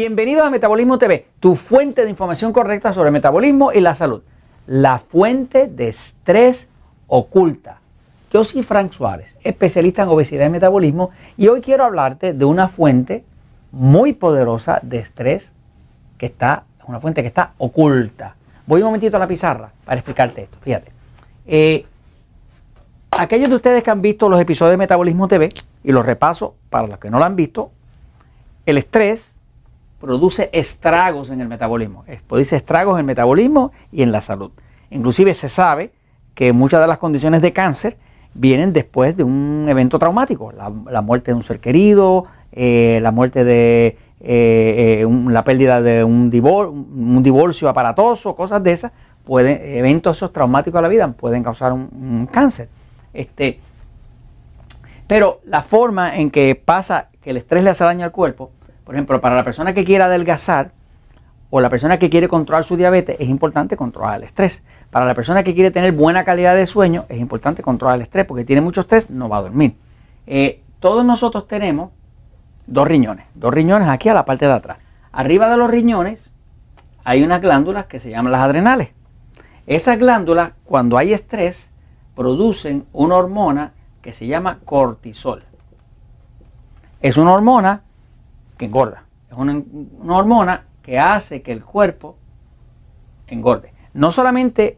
Bienvenidos a Metabolismo TV, tu fuente de información correcta sobre metabolismo y la salud. La fuente de estrés oculta. Yo soy Frank Suárez, especialista en obesidad y metabolismo, y hoy quiero hablarte de una fuente muy poderosa de estrés que está, una fuente que está oculta. Voy un momentito a la pizarra para explicarte esto. Fíjate. Eh, aquellos de ustedes que han visto los episodios de Metabolismo TV, y los repaso para los que no lo han visto, el estrés produce estragos en el metabolismo. Produce estragos en el metabolismo y en la salud. Inclusive se sabe que muchas de las condiciones de cáncer vienen después de un evento traumático, la, muerte de un ser querido, eh, la muerte de eh, eh, la pérdida de un, un, divorcio aparatoso, cosas de esas, pueden, eventos esos traumáticos a la vida pueden causar un, un cáncer. Este, pero la forma en que pasa que el estrés le hace daño al cuerpo, por ejemplo, para la persona que quiere adelgazar o la persona que quiere controlar su diabetes, es importante controlar el estrés. Para la persona que quiere tener buena calidad de sueño, es importante controlar el estrés, porque tiene mucho estrés, no va a dormir. Eh, todos nosotros tenemos dos riñones, dos riñones aquí a la parte de atrás. Arriba de los riñones hay unas glándulas que se llaman las adrenales. Esas glándulas, cuando hay estrés, producen una hormona que se llama cortisol. Es una hormona que engorda. Es una, hormona que hace que el cuerpo engorde. No solamente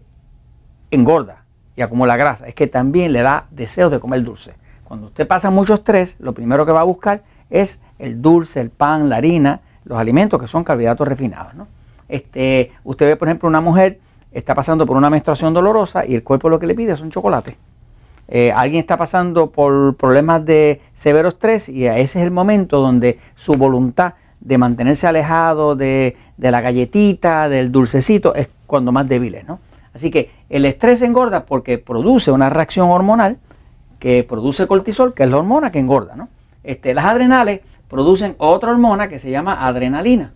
engorda y acumula grasa, es que también le da deseos de comer dulce. Cuando usted pasa mucho estrés, lo primero que va a buscar es el dulce, el pan, la harina, los alimentos que son carbohidratos refinados. Este, usted ve, por ejemplo, una mujer está pasando por una menstruación dolorosa y el cuerpo lo que le pide son chocolates. Eh, alguien está pasando por problemas de severo estrés y ese es el momento donde su voluntad de mantenerse alejado de, la galletita, del dulcecito, es cuando más débil es. ¿no? Así que el estrés engorda porque produce una reacción hormonal que produce cortisol, que es la hormona que engorda. ¿no? Este, las adrenales producen otra hormona que se llama adrenalina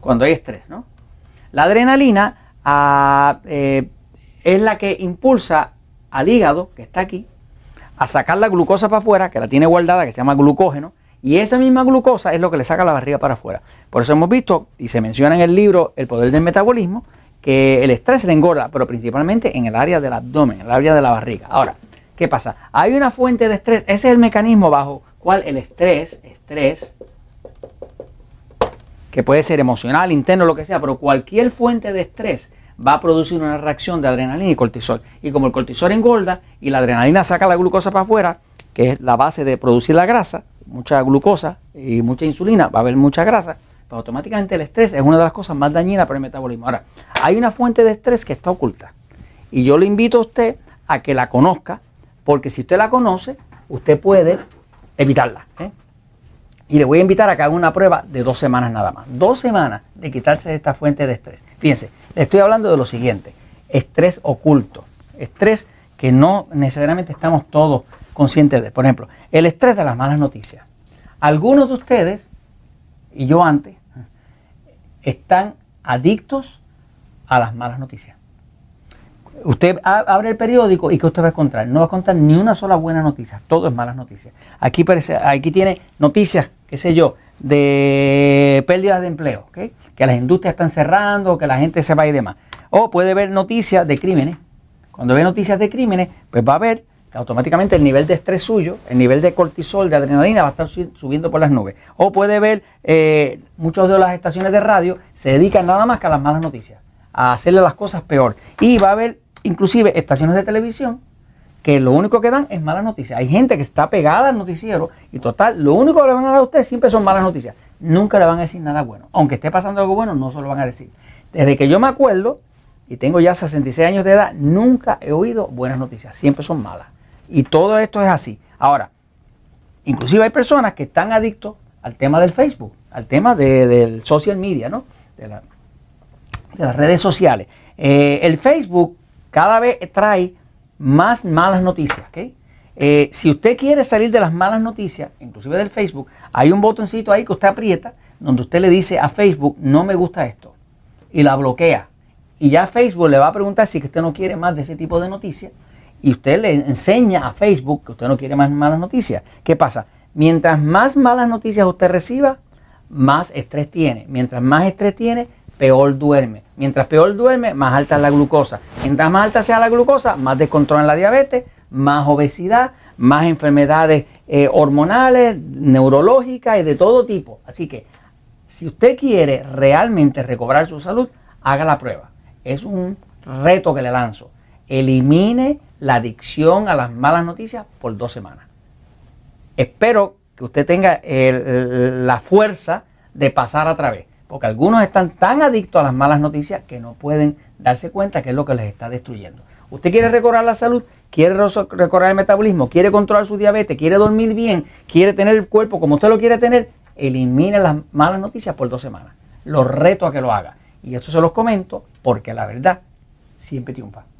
cuando hay estrés. ¿no? La adrenalina ah, eh, es la que impulsa al hígado, que está aquí, a sacar la glucosa para afuera, que la tiene guardada, que se llama glucógeno, y esa misma glucosa es lo que le saca la barriga para afuera. Por eso hemos visto, y se menciona en el libro El poder del metabolismo, que el estrés le engorda, pero principalmente en el área del abdomen, en el área de la barriga. Ahora, ¿qué pasa? Hay una fuente de estrés, ese es el mecanismo bajo cual el estrés, estrés, que puede ser emocional, interno, lo que sea, pero cualquier fuente de estrés va a producir una reacción de adrenalina y cortisol. Y como el cortisol engorda y la adrenalina saca la glucosa para afuera, que es la base de producir la grasa, mucha glucosa y mucha insulina, va a haber mucha grasa, pues automáticamente el estrés es una de las cosas más dañinas para el metabolismo. Ahora, hay una fuente de estrés que está oculta. Y yo le invito a usted a que la conozca, porque si usted la conoce, usted puede evitarla. ¿eh? Y le voy a invitar a que haga una prueba de dos semanas nada más. Dos semanas de quitarse esta fuente de estrés. Fíjense, le estoy hablando de lo siguiente. Estrés oculto. Estrés que no necesariamente estamos todos conscientes de. Por ejemplo, el estrés de las malas noticias. Algunos de ustedes, y yo antes, están adictos a las malas noticias. Usted abre el periódico y ¿qué usted va a encontrar? No va a encontrar ni una sola buena noticia, todo es malas noticias. Aquí, parece, aquí tiene noticias, qué sé yo, de pérdidas de empleo, que las industrias están cerrando, que la gente se va y demás. O puede ver noticias de crímenes. Cuando ve noticias de crímenes, pues va a ver que automáticamente el nivel de estrés suyo, el nivel de cortisol, de adrenalina va a estar subiendo por las nubes. O puede ver, eh, muchas de las estaciones de radio se dedican nada más que a las malas noticias, a hacerle las cosas peor. Y va a haber inclusive estaciones de televisión que lo único que dan es malas noticias. Hay gente que está pegada al noticiero y total, lo único que le van a dar a usted siempre son malas noticias. Nunca le van a decir nada bueno. Aunque esté pasando algo bueno, no se lo van a decir. Desde que yo me acuerdo, y tengo ya 66 años de edad, nunca he oído buenas noticias. Siempre son malas. Y todo esto es así. Ahora, inclusive hay personas que están adictos al tema del Facebook, al tema del social media, ¿no? De, las redes sociales. Eh, el Facebook cada vez trae más malas noticias. Eh, si usted quiere salir de las malas noticias, inclusive del Facebook, hay un botoncito ahí que usted aprieta donde usted le dice a Facebook, no me gusta esto, y la bloquea. Y ya Facebook le va a preguntar si usted no quiere más de ese tipo de noticias, y usted le enseña a Facebook que usted no quiere más malas noticias. ¿Qué pasa? Mientras más malas noticias usted reciba, más estrés tiene. Mientras más estrés tiene, peor duerme. Mientras peor duerme, más alta es la glucosa. Mientras más alta sea la glucosa, más descontrol en la diabetes, más obesidad, más enfermedades eh, hormonales, neurológicas y de todo tipo. Así que si usted quiere realmente recobrar su salud, haga la prueba. Es un reto que le lanzo. Elimine la adicción a las malas noticias por dos semanas. Espero que usted tenga la fuerza de pasar a través, porque algunos están tan adictos a las malas noticias que no pueden darse cuenta que es lo que les está destruyendo. Usted quiere recobrar la salud, quiere recobrar el metabolismo, quiere controlar su diabetes, quiere dormir bien, quiere tener el cuerpo como usted lo quiere tener, elimine las malas noticias por dos semanas. Los reto a que lo haga. Y esto se los comento porque la verdad siempre triunfa.